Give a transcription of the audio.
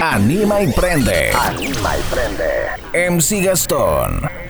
Anima y prende. Anima y prende. MC Gastón.